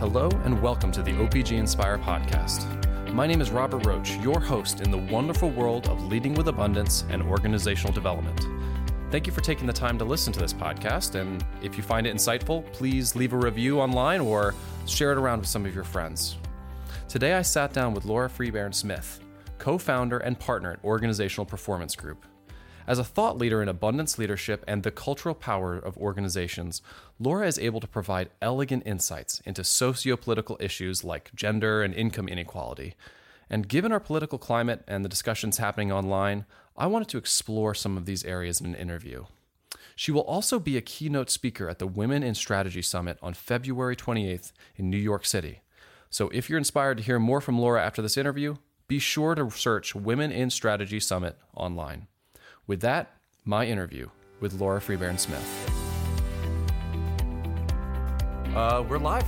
Hello and welcome to the OPG Inspire podcast. My name is Robert Roach, your host in the wonderful world of leading with abundance and organizational development. Thank you for taking the time to listen to this podcast. And if you find it insightful, please leave a review online or share it around with some of your friends. Today, I sat down with Laura Freebairn Smith, co founder and partner at Organizational Performance Group. As a thought leader in abundance leadership and the cultural power of organizations, Laura is able to provide elegant insights into socio political issues like gender and income inequality. And given our political climate and the discussions happening online, I wanted to explore some of these areas in an interview. She will also be a keynote speaker at the Women in Strategy Summit on February 28th in New York City. So if you're inspired to hear more from Laura after this interview, be sure to search Women in Strategy Summit online. With that, my interview with Laura Freebairn Smith. Uh, we're live.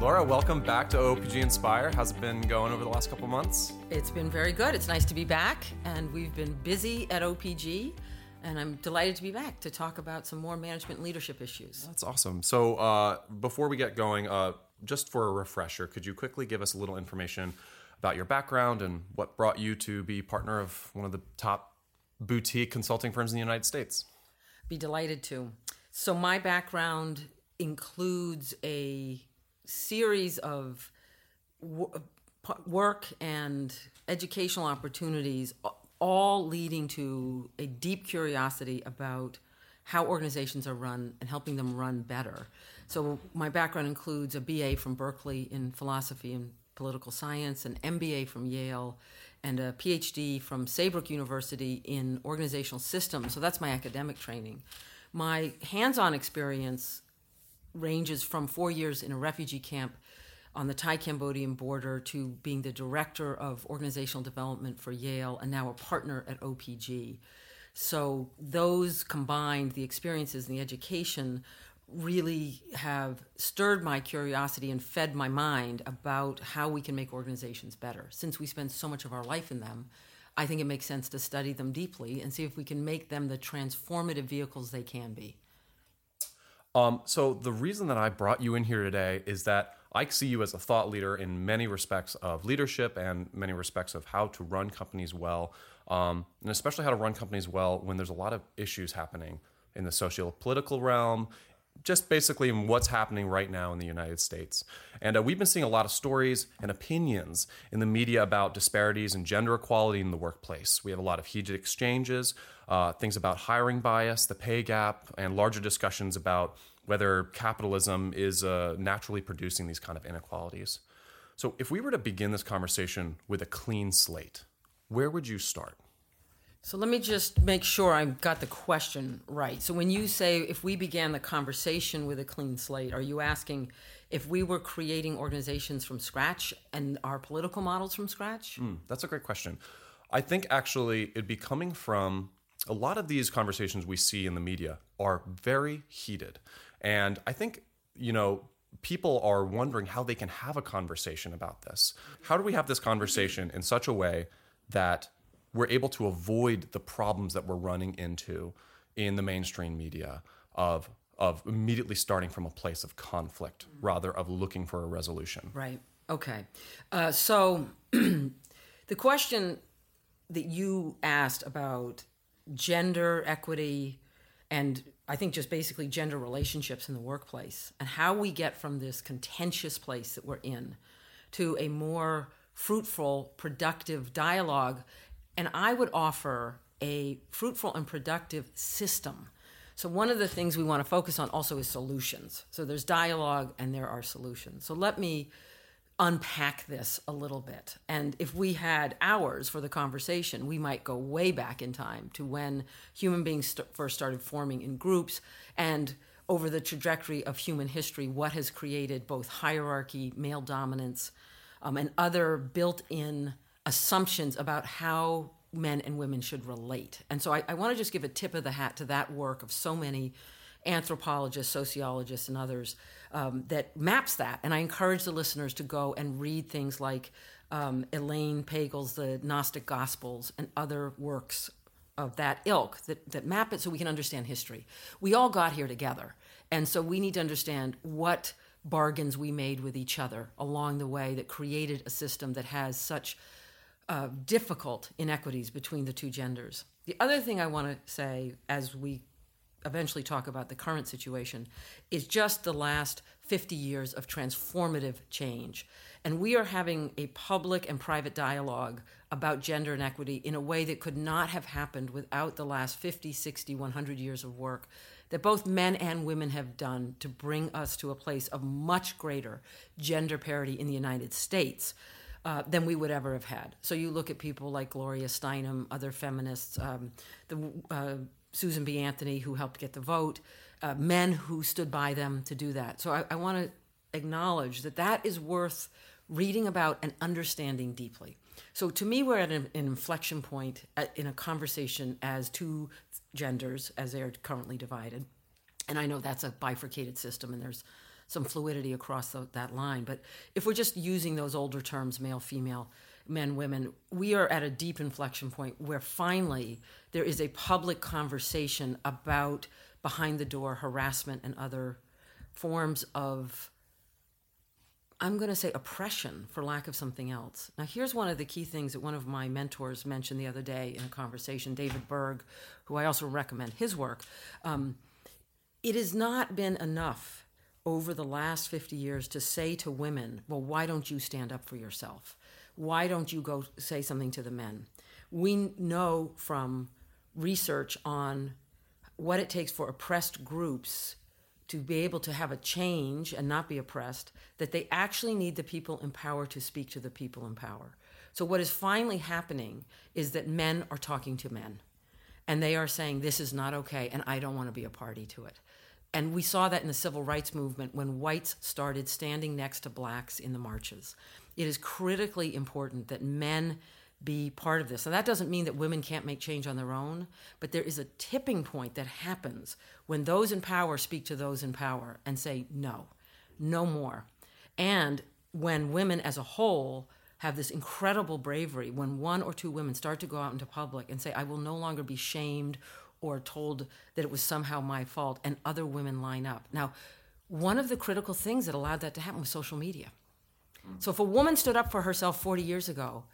Laura, welcome back to OPG Inspire. How's it been going over the last couple months? It's been very good. It's nice to be back, and we've been busy at OPG, and I'm delighted to be back to talk about some more management leadership issues. That's awesome. So, uh, before we get going, uh, just for a refresher, could you quickly give us a little information about your background and what brought you to be partner of one of the top boutique consulting firms in the United States. Be delighted to. So, my background includes a series of work and educational opportunities, all leading to a deep curiosity about how organizations are run and helping them run better. So, my background includes a BA from Berkeley in philosophy and political science, an MBA from Yale, and a PhD from Saybrook University in organizational systems. So that's my academic training. My hands on experience ranges from four years in a refugee camp on the Thai Cambodian border to being the director of organizational development for Yale and now a partner at OPG. So, those combined, the experiences and the education, really have stirred my curiosity and fed my mind about how we can make organizations better. Since we spend so much of our life in them, I think it makes sense to study them deeply and see if we can make them the transformative vehicles they can be. Um, so, the reason that I brought you in here today is that I see you as a thought leader in many respects of leadership and many respects of how to run companies well, um, and especially how to run companies well when there's a lot of issues happening in the socio political realm, just basically what's happening right now in the United States. And uh, we've been seeing a lot of stories and opinions in the media about disparities and gender equality in the workplace. We have a lot of heated exchanges, uh, things about hiring bias, the pay gap, and larger discussions about whether capitalism is uh, naturally producing these kind of inequalities. So, if we were to begin this conversation with a clean slate, where would you start? So let me just make sure I got the question right. So when you say if we began the conversation with a clean slate, are you asking if we were creating organizations from scratch and our political models from scratch? Mm, that's a great question. I think actually it'd be coming from a lot of these conversations we see in the media are very heated. And I think, you know, people are wondering how they can have a conversation about this. How do we have this conversation in such a way that we're able to avoid the problems that we're running into in the mainstream media of of immediately starting from a place of conflict rather of looking for a resolution. Right. Okay. Uh, so the question that you asked about gender equity and I think just basically gender relationships in the workplace and how we get from this contentious place that we're in to a more fruitful, productive dialogue and I would offer a fruitful and productive system. So, one of the things we want to focus on also is solutions. So, there's dialogue and there are solutions. So, let me unpack this a little bit. And if we had hours for the conversation, we might go way back in time to when human beings st- first started forming in groups and over the trajectory of human history, what has created both hierarchy, male dominance, um, and other built in assumptions about how men and women should relate. And so I, I want to just give a tip of the hat to that work of so many anthropologists, sociologists, and others um, that maps that. And I encourage the listeners to go and read things like um, Elaine Pagels' The Gnostic Gospels and other works of that ilk that, that map it so we can understand history. We all got here together. And so we need to understand what bargains we made with each other along the way that created a system that has such uh, difficult inequities between the two genders. The other thing I want to say as we eventually talk about the current situation is just the last 50 years of transformative change. And we are having a public and private dialogue about gender inequity in a way that could not have happened without the last 50, 60, 100 years of work that both men and women have done to bring us to a place of much greater gender parity in the United States. Uh, than we would ever have had. So you look at people like Gloria Steinem, other feminists, um, the uh, Susan B. Anthony, who helped get the vote, uh, men who stood by them to do that. So I, I want to acknowledge that that is worth reading about and understanding deeply. So to me, we're at an, an inflection point at, in a conversation as two genders, as they are currently divided. And I know that's a bifurcated system, and there's some fluidity across the, that line. But if we're just using those older terms, male, female, men, women, we are at a deep inflection point where finally there is a public conversation about behind the door harassment and other forms of I'm going to say oppression for lack of something else. Now, here's one of the key things that one of my mentors mentioned the other day in a conversation, David Berg, who I also recommend his work. Um, it has not been enough over the last 50 years to say to women, well, why don't you stand up for yourself? Why don't you go say something to the men? We know from research on what it takes for oppressed groups to be able to have a change and not be oppressed, that they actually need the people in power to speak to the people in power. So, what is finally happening is that men are talking to men and they are saying, This is not okay, and I don't want to be a party to it. And we saw that in the civil rights movement when whites started standing next to blacks in the marches. It is critically important that men be part of this. And that doesn't mean that women can't make change on their own, but there is a tipping point that happens when those in power speak to those in power and say, no, no more. And when women as a whole have this incredible bravery, when one or two women start to go out into public and say, I will no longer be shamed or told that it was somehow my fault, and other women line up. Now, one of the critical things that allowed that to happen was social media. Mm. So if a woman stood up for herself 40 years ago,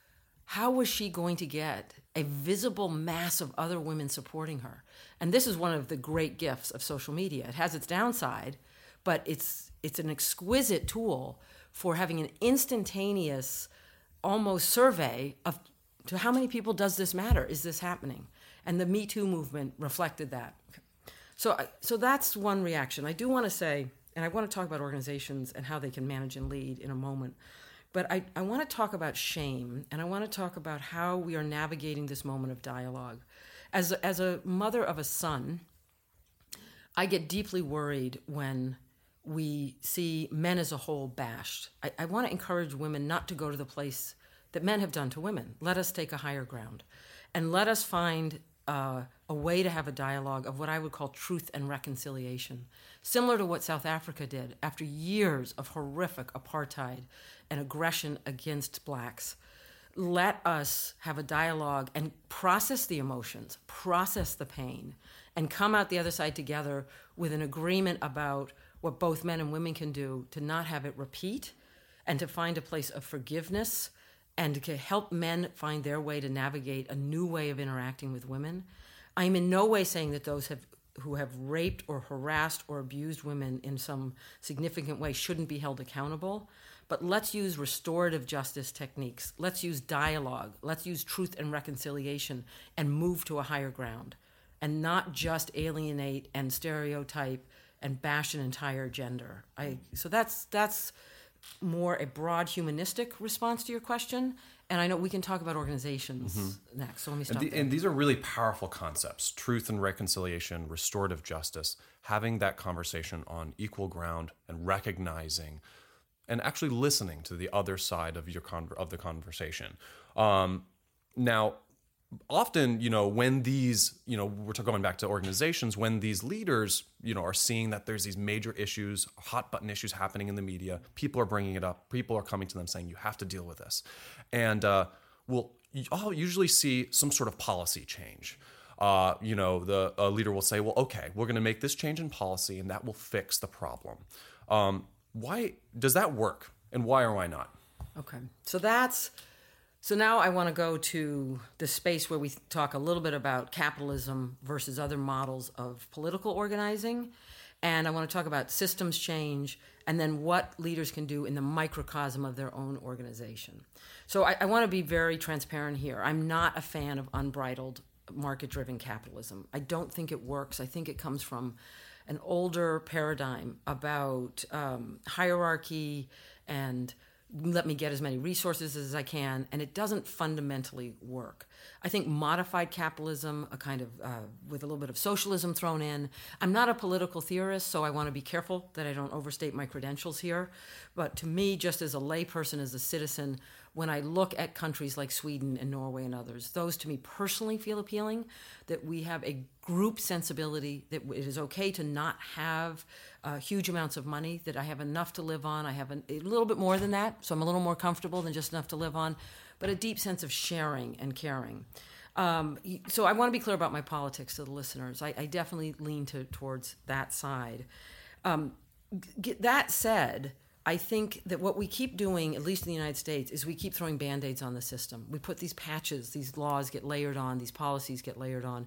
how was she going to get a visible mass of other women supporting her? And this is one of the great gifts of social media. It has its downside, but it's it's an exquisite tool for having an instantaneous almost survey of to how many people does this matter? Is this happening? And the Me Too movement reflected that. So so that's one reaction. I do want to say and I want to talk about organizations and how they can manage and lead in a moment. But I, I want to talk about shame and I want to talk about how we are navigating this moment of dialogue. As a, as a mother of a son, I get deeply worried when we see men as a whole bashed. I, I want to encourage women not to go to the place that men have done to women. Let us take a higher ground and let us find uh, a way to have a dialogue of what I would call truth and reconciliation, similar to what South Africa did after years of horrific apartheid and aggression against blacks. Let us have a dialogue and process the emotions, process the pain, and come out the other side together with an agreement about what both men and women can do to not have it repeat and to find a place of forgiveness and to help men find their way to navigate a new way of interacting with women. I'm in no way saying that those have, who have raped or harassed or abused women in some significant way shouldn't be held accountable. But let's use restorative justice techniques. Let's use dialogue. Let's use truth and reconciliation and move to a higher ground and not just alienate and stereotype and bash an entire gender. I, so that's, that's more a broad humanistic response to your question. And I know we can talk about organizations mm-hmm. next. So let me stop. And, the, and, these are really powerful concepts truth and reconciliation, restorative justice, having that conversation on equal ground and recognizing and actually listening to the other side of your con- of the conversation. Um, now, often, you know, when these, you know, we're going back to organizations, when these leaders, you know, are seeing that there's these major issues, hot button issues happening in the media, people are bringing it up. People are coming to them saying, you have to deal with this. And uh, we'll I'll usually see some sort of policy change. Uh, you know, the leader will say, well, okay, we're going to make this change in policy and that will fix the problem. Um, Why does that work? And why or why not? Okay. So that's so now I want to go to the space where we talk a little bit about capitalism versus other models of political organizing. And I want to talk about systems change and then what leaders can do in the microcosm of their own organization. So I, I want to be very transparent here. I'm not a fan of unbridled market driven capitalism. I don't think it works. I think it comes from an older paradigm about um, hierarchy and let me get as many resources as I can, and it doesn't fundamentally work. I think modified capitalism, a kind of uh, with a little bit of socialism thrown in. I'm not a political theorist, so I want to be careful that I don't overstate my credentials here. But to me, just as a layperson, as a citizen, when I look at countries like Sweden and Norway and others, those to me personally feel appealing. That we have a group sensibility, that it is okay to not have uh, huge amounts of money, that I have enough to live on. I have a, a little bit more than that, so I'm a little more comfortable than just enough to live on, but a deep sense of sharing and caring. Um, so I want to be clear about my politics to the listeners. I, I definitely lean to, towards that side. Um, that said, I think that what we keep doing, at least in the United States, is we keep throwing band aids on the system. We put these patches, these laws get layered on, these policies get layered on.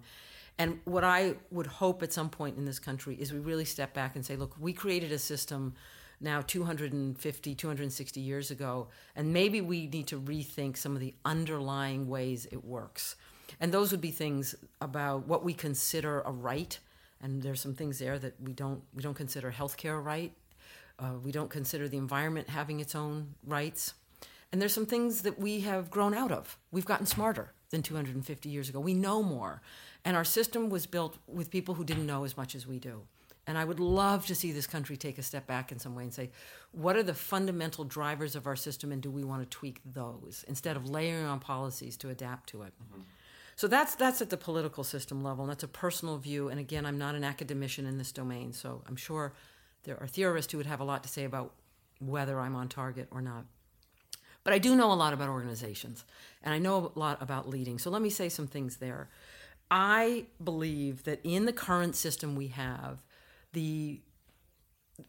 And what I would hope at some point in this country is we really step back and say, look, we created a system now 250, 260 years ago, and maybe we need to rethink some of the underlying ways it works. And those would be things about what we consider a right. And there's some things there that we don't we don't consider healthcare a right uh, we don't consider the environment having its own rights. And there's some things that we have grown out of. We've gotten smarter than 250 years ago. We know more. And our system was built with people who didn't know as much as we do. And I would love to see this country take a step back in some way and say, what are the fundamental drivers of our system and do we want to tweak those instead of layering on policies to adapt to it? Mm-hmm. So that's that's at the political system level, and that's a personal view. And again, I'm not an academician in this domain, so I'm sure there are theorists who would have a lot to say about whether I'm on target or not. But I do know a lot about organizations, and I know a lot about leading. So let me say some things there. I believe that in the current system we have, the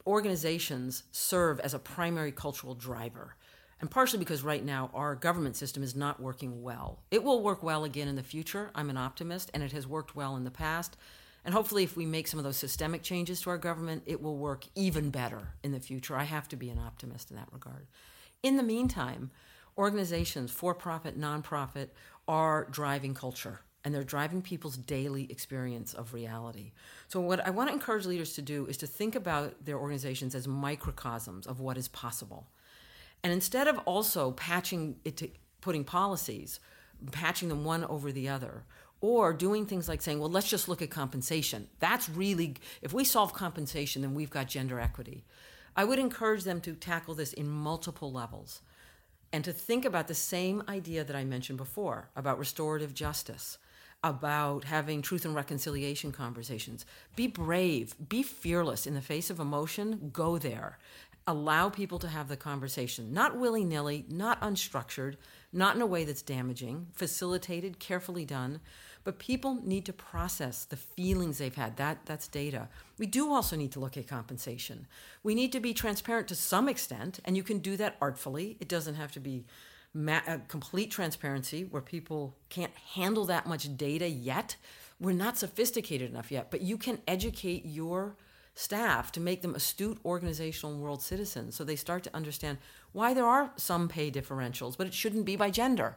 organizations serve as a primary cultural driver. And partially because right now our government system is not working well. It will work well again in the future. I'm an optimist, and it has worked well in the past. And hopefully, if we make some of those systemic changes to our government, it will work even better in the future. I have to be an optimist in that regard. In the meantime, organizations, for profit, nonprofit, are driving culture and they're driving people's daily experience of reality. So, what I want to encourage leaders to do is to think about their organizations as microcosms of what is possible. And instead of also patching it to putting policies, patching them one over the other, or doing things like saying, well, let's just look at compensation. That's really, if we solve compensation, then we've got gender equity. I would encourage them to tackle this in multiple levels and to think about the same idea that I mentioned before about restorative justice, about having truth and reconciliation conversations. Be brave, be fearless in the face of emotion, go there. Allow people to have the conversation, not willy nilly, not unstructured, not in a way that's damaging, facilitated, carefully done but people need to process the feelings they've had. That that's data. We do also need to look at compensation. We need to be transparent to some extent, and you can do that artfully. It doesn't have to be ma- uh, complete transparency where people can't handle that much data yet. We're not sophisticated enough yet, but you can educate your staff to make them astute organizational world citizens so they start to understand why there are some pay differentials, but it shouldn't be by gender.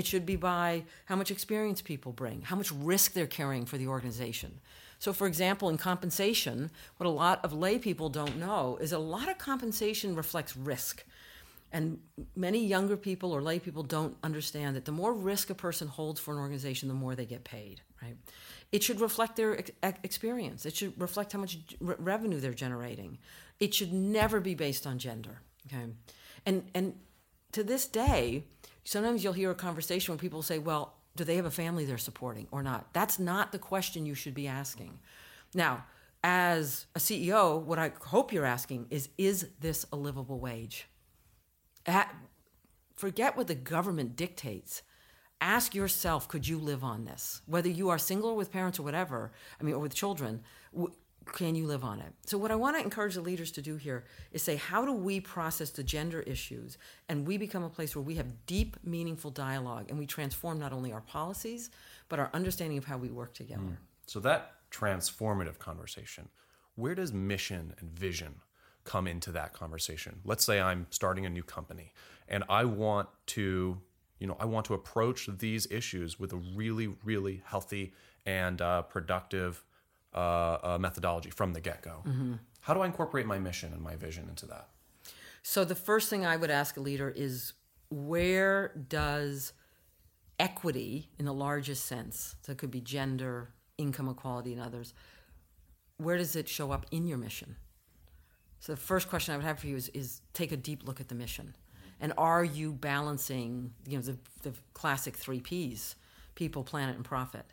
It should be by how much experience people bring, how much risk they're carrying for the organization. So, for example, in compensation, what a lot of lay people don't know is a lot of compensation reflects risk. And many younger people or lay people don't understand that the more risk a person holds for an organization, the more they get paid, right? It should reflect their ex- experience. It should reflect how much re- revenue they're generating. It should never be based on gender, okay? And and to this day, sometimes you'll hear a conversation where people say, well, do they have a family they're supporting or not? That's not the question you should be asking. Now, as a CEO, what I hope you're asking is is this a livable wage? At, forget what the government dictates. Ask yourself, could you live on this? Whether you are single or with parents or whatever, I mean, or with children, can you live on it? So, what I want to encourage the leaders to do here is say, how do we process the gender issues and we become a place where we have deep, meaningful dialogue and we transform not only our policies, but our understanding of how we work together? Mm. So, that transformative conversation, where does mission and vision come into that conversation? Let's say I'm starting a new company and I want to, you know, I want to approach these issues with a really, really healthy and uh, productive uh, uh, methodology from the get go. Mm-hmm. How do I incorporate my mission and my vision into that? So, the first thing I would ask a leader is where does equity, in the largest sense, so it could be gender, income equality, and others, where does it show up in your mission? So, the first question I would have for you is, is take a deep look at the mission. And are you balancing, you know, the, the classic three Ps people, planet, and profit?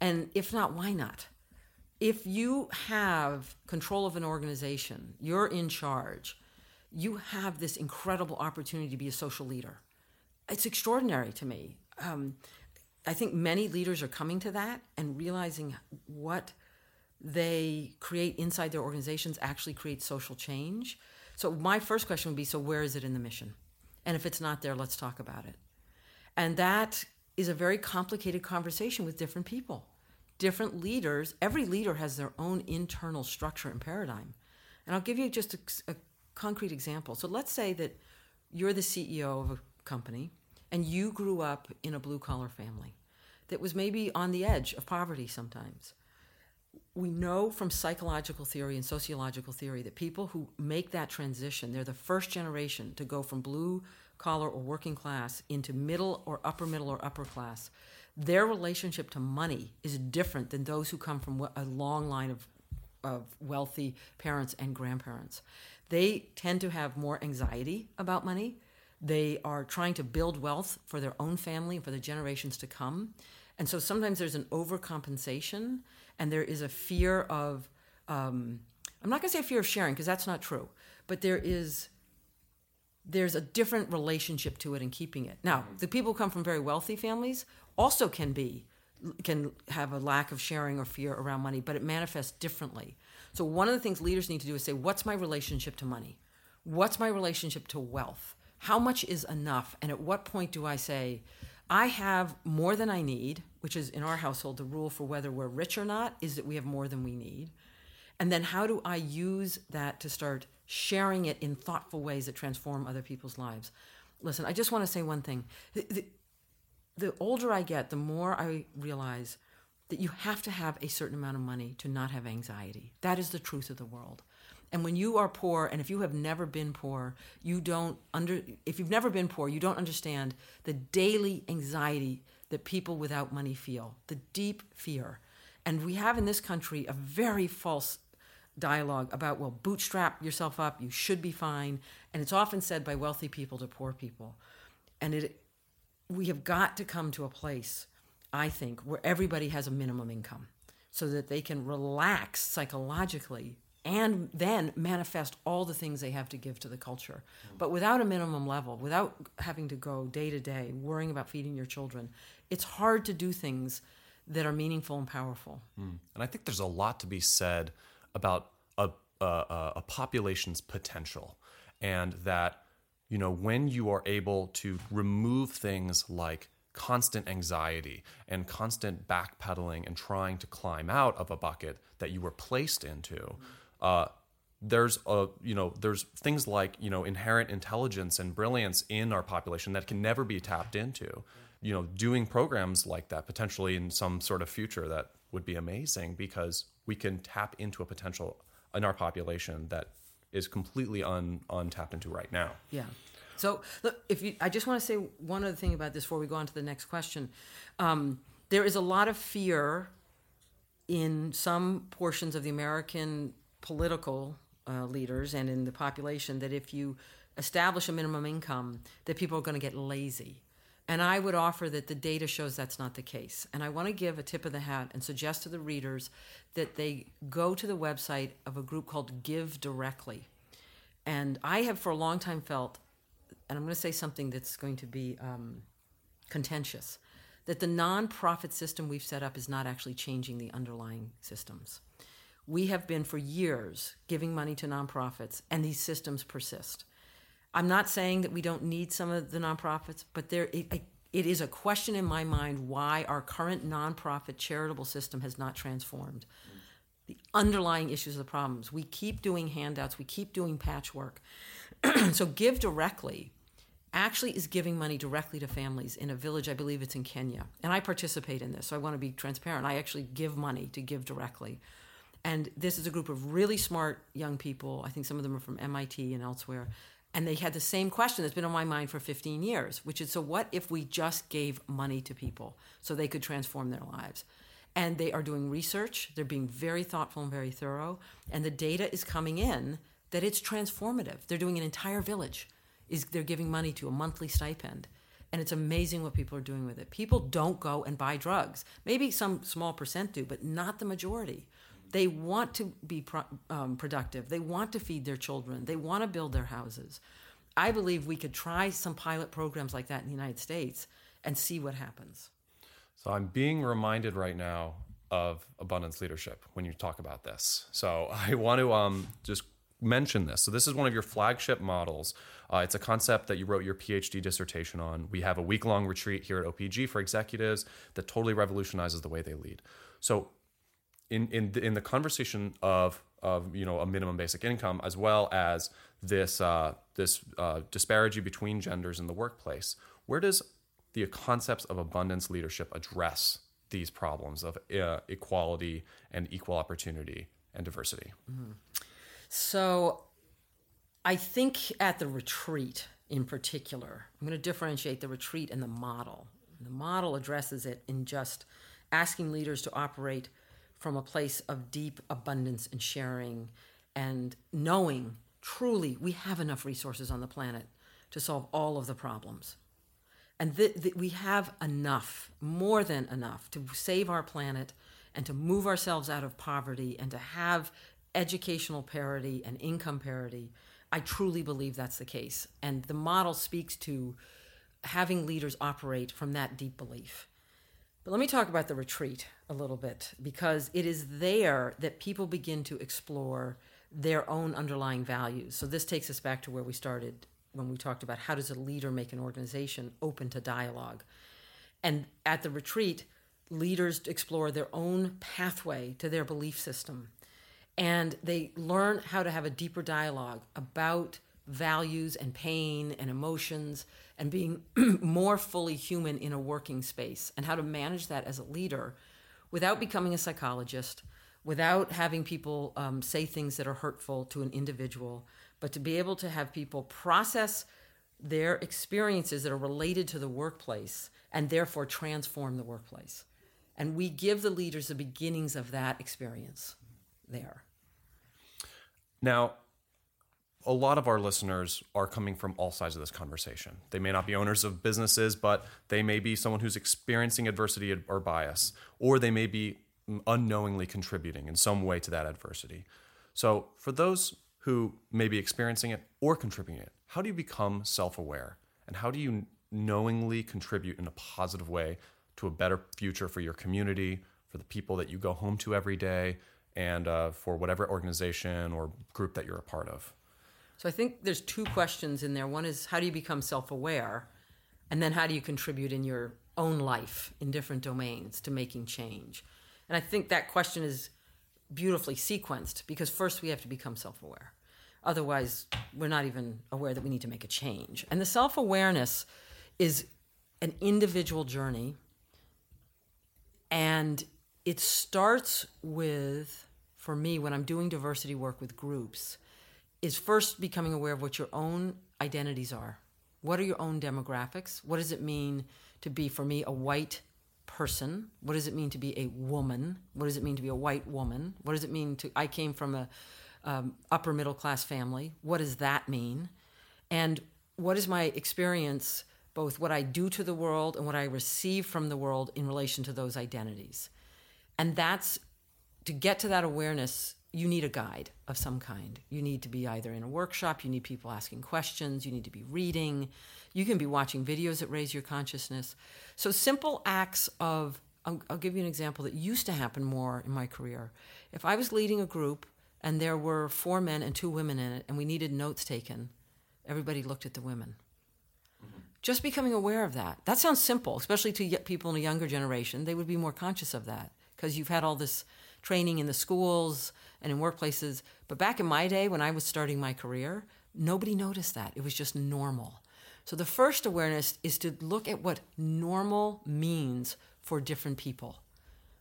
And if not, why not? If you have control of an organization, you're in charge, you have this incredible opportunity to be a social leader. It's extraordinary to me. Um, I think many leaders are coming to that and realizing what they create inside their organizations actually creates social change. So, my first question would be so, where is it in the mission? And if it's not there, let's talk about it. And that is a very complicated conversation with different people different leaders, every leader has their own internal structure and paradigm. And I'll give you just a, a concrete example. So let's say that you're the CEO of a company and you grew up in a blue collar family that was maybe on the edge of poverty sometimes. We know from psychological theory and sociological theory that people who make that transition, they're the first generation to go from blue collar or working class into middle or upper middle or upper class their relationship to money is different than those who come from a long line of, of wealthy parents and grandparents. They tend to have more anxiety about money. They are trying to build wealth for their own family and for the generations to come. And so sometimes there's an overcompensation and there is a fear of, um, I'm not going to say fear of sharing because that's not true, but there is there's a different relationship to it and keeping it. Now, mm-hmm. the people who come from very wealthy families also can be can have a lack of sharing or fear around money, but it manifests differently. So one of the things leaders need to do is say, what's my relationship to money? What's my relationship to wealth? How much is enough? And at what point do I say, I have more than I need, which is in our household the rule for whether we're rich or not is that we have more than we need. And then how do I use that to start sharing it in thoughtful ways that transform other people's lives? Listen, I just want to say one thing. The, the, the older I get, the more I realize that you have to have a certain amount of money to not have anxiety. That is the truth of the world. And when you are poor, and if you have never been poor, you don't under if you've never been poor, you don't understand the daily anxiety that people without money feel, the deep fear. And we have in this country a very false dialogue about well bootstrap yourself up you should be fine and it's often said by wealthy people to poor people and it we have got to come to a place, I think, where everybody has a minimum income so that they can relax psychologically and then manifest all the things they have to give to the culture. But without a minimum level, without having to go day to day worrying about feeding your children, it's hard to do things that are meaningful and powerful. Mm. And I think there's a lot to be said about a, a, a population's potential and that you know, when you are able to remove things like constant anxiety and constant backpedaling and trying to climb out of a bucket that you were placed into, uh, there's a you know there's things like you know inherent intelligence and brilliance in our population that can never be tapped into. You know, doing programs like that potentially in some sort of future that would be amazing because we can tap into a potential in our population that is completely un, untapped into right now. Yeah. So look, if you, I just want to say one other thing about this before we go on to the next question. Um, there is a lot of fear in some portions of the American political uh, leaders and in the population that if you establish a minimum income, that people are going to get lazy. And I would offer that the data shows that's not the case. And I want to give a tip of the hat and suggest to the readers that they go to the website of a group called Give Directly. And I have for a long time felt, and I'm going to say something that's going to be um, contentious, that the nonprofit system we've set up is not actually changing the underlying systems. We have been for years giving money to nonprofits, and these systems persist. I'm not saying that we don't need some of the nonprofits, but there it, it is a question in my mind why our current nonprofit charitable system has not transformed. The underlying issues of the problems. We keep doing handouts, we keep doing patchwork. so give directly actually is giving money directly to families in a village, I believe it's in Kenya. And I participate in this, so I want to be transparent. I actually give money to give directly. And this is a group of really smart young people. I think some of them are from MIT and elsewhere. And they had the same question that's been on my mind for 15 years, which is so what if we just gave money to people so they could transform their lives? And they are doing research, they're being very thoughtful and very thorough, and the data is coming in that it's transformative. They're doing an entire village. Is they're giving money to a monthly stipend. And it's amazing what people are doing with it. People don't go and buy drugs. Maybe some small percent do but not the majority they want to be pro- um, productive. They want to feed their children. They want to build their houses. I believe we could try some pilot programs like that in the united states and see what happens. So i'm being reminded right now of abundance leadership when you talk about this. So i want to um, just mention this. So this is one of your flagship models. Uh, it's a concept that you wrote your PhD dissertation on. We have a week long retreat here at OPG for executives that totally revolutionizes the way they lead. So, in in the, in the conversation of of you know a minimum basic income as well as this uh, this uh, disparity between genders in the workplace, where does the concepts of abundance leadership address these problems of uh, equality and equal opportunity and diversity? Mm-hmm. So I think at the retreat in particular, I'm going to differentiate the retreat and the model. The model addresses it in just asking leaders to operate from a place of deep abundance and sharing and knowing truly we have enough resources on the planet to solve all of the problems. And that we have enough, more than enough, to save our planet and to move ourselves out of poverty and to have educational parity and income parity I truly believe that's the case. And the model speaks to having leaders operate from that deep belief. But let me talk about the retreat a little bit because it is there that people begin to explore their own underlying values. So this takes us back to where we started when we talked about how does a leader make an organization open to dialogue. And at the retreat, leaders explore their own pathway to their belief system and they learn how to have a deeper dialogue about values and pain and emotions and being more fully human in a working space and how to manage that as a leader without becoming a psychologist without having people um, say things that are hurtful to an individual but to be able to have people process their experiences that are related to the workplace and therefore transform the workplace. And we give the leaders the beginnings of that experience there. Now, a lot of our listeners are coming from all sides of this conversation. They may not be owners of businesses, but they may be someone who's experiencing adversity or bias, or they may be unknowingly contributing in some way to that adversity. So, for those who may be experiencing it or contributing it, how do you become self aware? And how do you knowingly contribute in a positive way to a better future for your community, for the people that you go home to every day, and uh, for whatever organization or group that you're a part of. So I think there's two questions in there. One is how do you become self aware? And then how do you contribute in your own life in different domains to making change? And I think that question is beautifully sequenced because first we have to become self aware. Otherwise, we're not even aware that we need to make a change. And the self awareness is an individual journey. And it starts with for me when I'm doing diversity work with groups is first becoming aware of what your own identities are. What are your own demographics? What does it mean to be, for me, a white person? What does it mean to be a woman? What does it mean to be a white woman? What does it mean to, I came from a um, upper middle class family. What does that mean? And what is my experience, both what I do to the world and what I receive from the world in relation to those identities? And that's to get to that awareness, you need a guide of some kind. You need to be either in a workshop, you need people asking questions, you need to be reading, you can be watching videos that raise your consciousness. So, simple acts of I'll, I'll give you an example that used to happen more in my career. If I was leading a group and there were four men and two women in it, and we needed notes taken, everybody looked at the women. Just becoming aware of that. That sounds simple, especially to people in a younger generation. They would be more conscious of that because you've had all this training in the schools and in workplaces. But back in my day, when I was starting my career, nobody noticed that. It was just normal. So the first awareness is to look at what normal means for different people.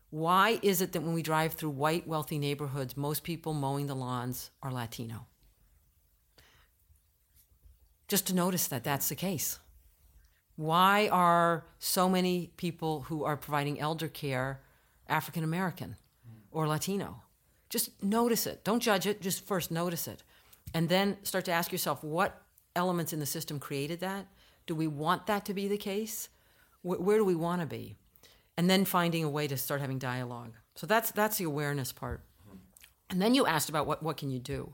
Why is it that when we drive through white, wealthy neighborhoods, most people mowing the lawns are Latino? Just to notice that that's the case. Why are so many people who are providing elder care African American or Latino? Just notice it. Don't judge it, just first notice it. And then start to ask yourself what elements in the system created that? Do we want that to be the case? Where, where do we want to be? And then finding a way to start having dialogue. So that's that's the awareness part. And then you asked about what, what can you do?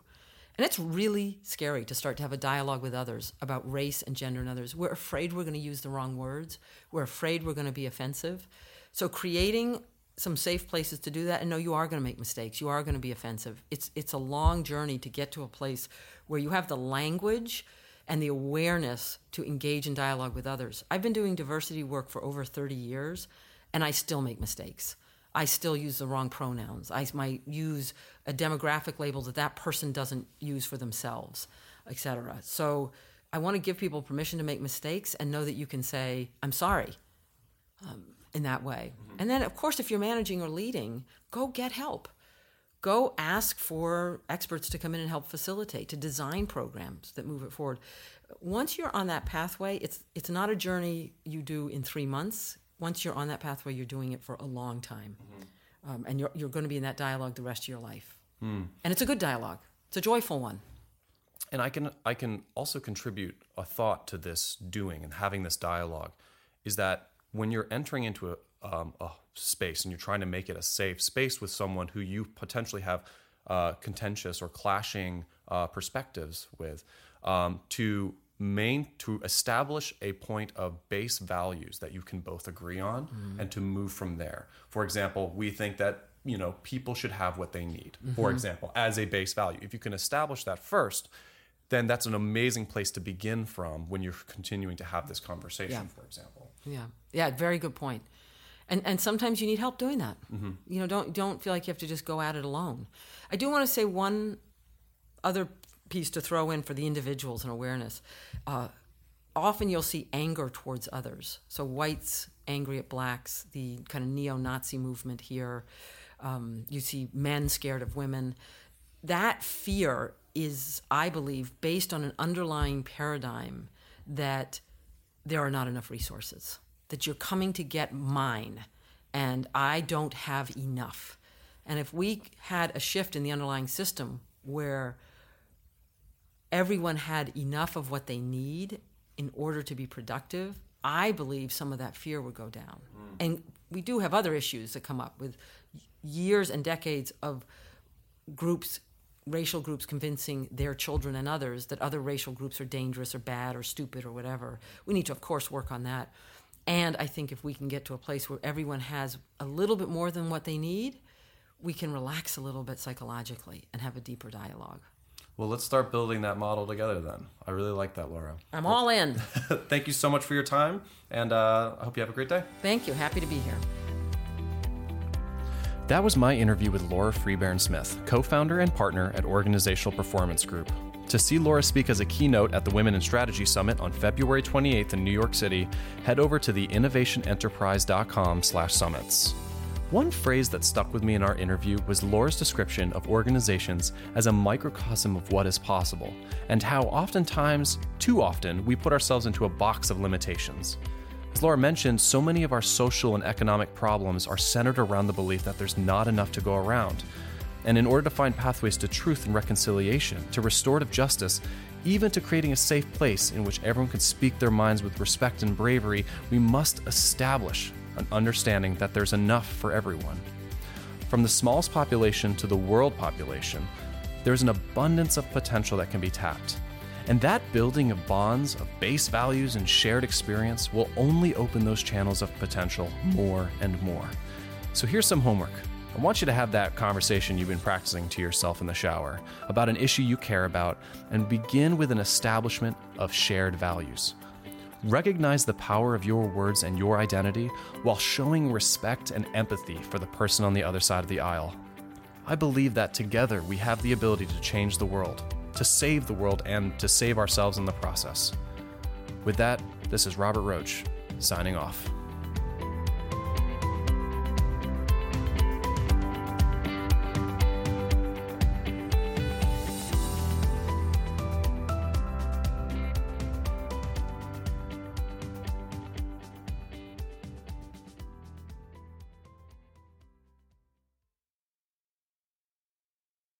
And it's really scary to start to have a dialogue with others about race and gender and others. We're afraid we're going to use the wrong words. We're afraid we're going to be offensive. So creating some safe places to do that and know you are going to make mistakes. You are going to be offensive. It's it's a long journey to get to a place where you have the language and the awareness to engage in dialogue with others. I've been doing diversity work for over 30 years and I still make mistakes. I still use the wrong pronouns. I might use a demographic label that that person doesn't use for themselves, etc. So I want to give people permission to make mistakes and know that you can say, I'm sorry um, in that way. Mm-hmm. And then, of course, if you're managing or leading, go get help. Go ask for experts to come in and help facilitate, to design programs that move it forward. Once you're on that pathway, it's, it's not a journey you do in three months once you're on that pathway, you're doing it for a long time. Mm-hmm. Um, and you're, you're going to be in that dialogue the rest of your life. Mm. And it's a good dialogue, it's a joyful one. And I can, I can also contribute a thought to this doing and having this dialogue is that when you're entering into a, um, a space and you're trying to make it a safe space with someone who you potentially have uh, contentious or clashing uh, perspectives with, um, to main to establish a point of base values that you can both agree on mm-hmm. and to move from there. For example, we think that you know people should have what they need. Mm-hmm. For example, as a base value, if you can establish that first, then that's an amazing place to begin from when you're continuing to have this conversation. Yeah. For example. Yeah. Yeah. Very good point. And and sometimes you need help doing that. Mm-hmm. You know, don't don't feel like you have to just go at it alone. I do want to say one other piece to throw in for the individuals and awareness. Uh, often you'll see anger towards others. So whites angry at blacks, the kind of neo-Nazi movement here. Um, you see men scared of women. That fear is, I believe, based on an underlying paradigm that there are not enough resources. That you're coming to get mine, and I don't have enough. And if we had a shift in the underlying system where everyone had enough of what they need in order to be productive, I believe some of that fear would go down. Mm. And we do have other issues that come up with years and decades of groups, racial groups, convincing their children and others that other racial groups are dangerous or bad or stupid or whatever. We need to, of course, work on that. And I think if we can get to a place where everyone has a little bit more than what they need, we can relax a little bit psychologically and have a deeper dialogue. Well, let's start building that model together then. I really like that, Laura. I'm all in. Thank you so much for your time, and uh, I hope you have a great day. Thank you. Happy to be here. That was my interview with Laura Freebairn Smith, co founder and partner at Organizational Performance Group. To see Laura speak as a keynote at the Women in Strategy Summit on February 28th in New York City, head over to the innovationenterprise.com slash summits. One phrase that stuck with me in our interview was Laura's description of organizations as a microcosm of what is possible, and how oftentimes, too often, we put ourselves into a box of limitations. As Laura mentioned, so many of our social and economic problems are centered around the belief that there's not enough to go around. And in order to find pathways to truth and reconciliation, to restorative justice, even to creating a safe place in which everyone can speak their minds with respect and bravery, we must establish an understanding that there's enough for everyone. From the smallest population to the world population, there's an abundance of potential that can be tapped. And that building of bonds of base values and shared experience will only open those channels of potential more and more. So here's some homework. I want you to have that conversation you've been practicing to yourself in the shower about an issue you care about and begin with an establishment of shared values. Recognize the power of your words and your identity while showing respect and empathy for the person on the other side of the aisle. I believe that together we have the ability to change the world, to save the world, and to save ourselves in the process. With that, this is Robert Roach, signing off.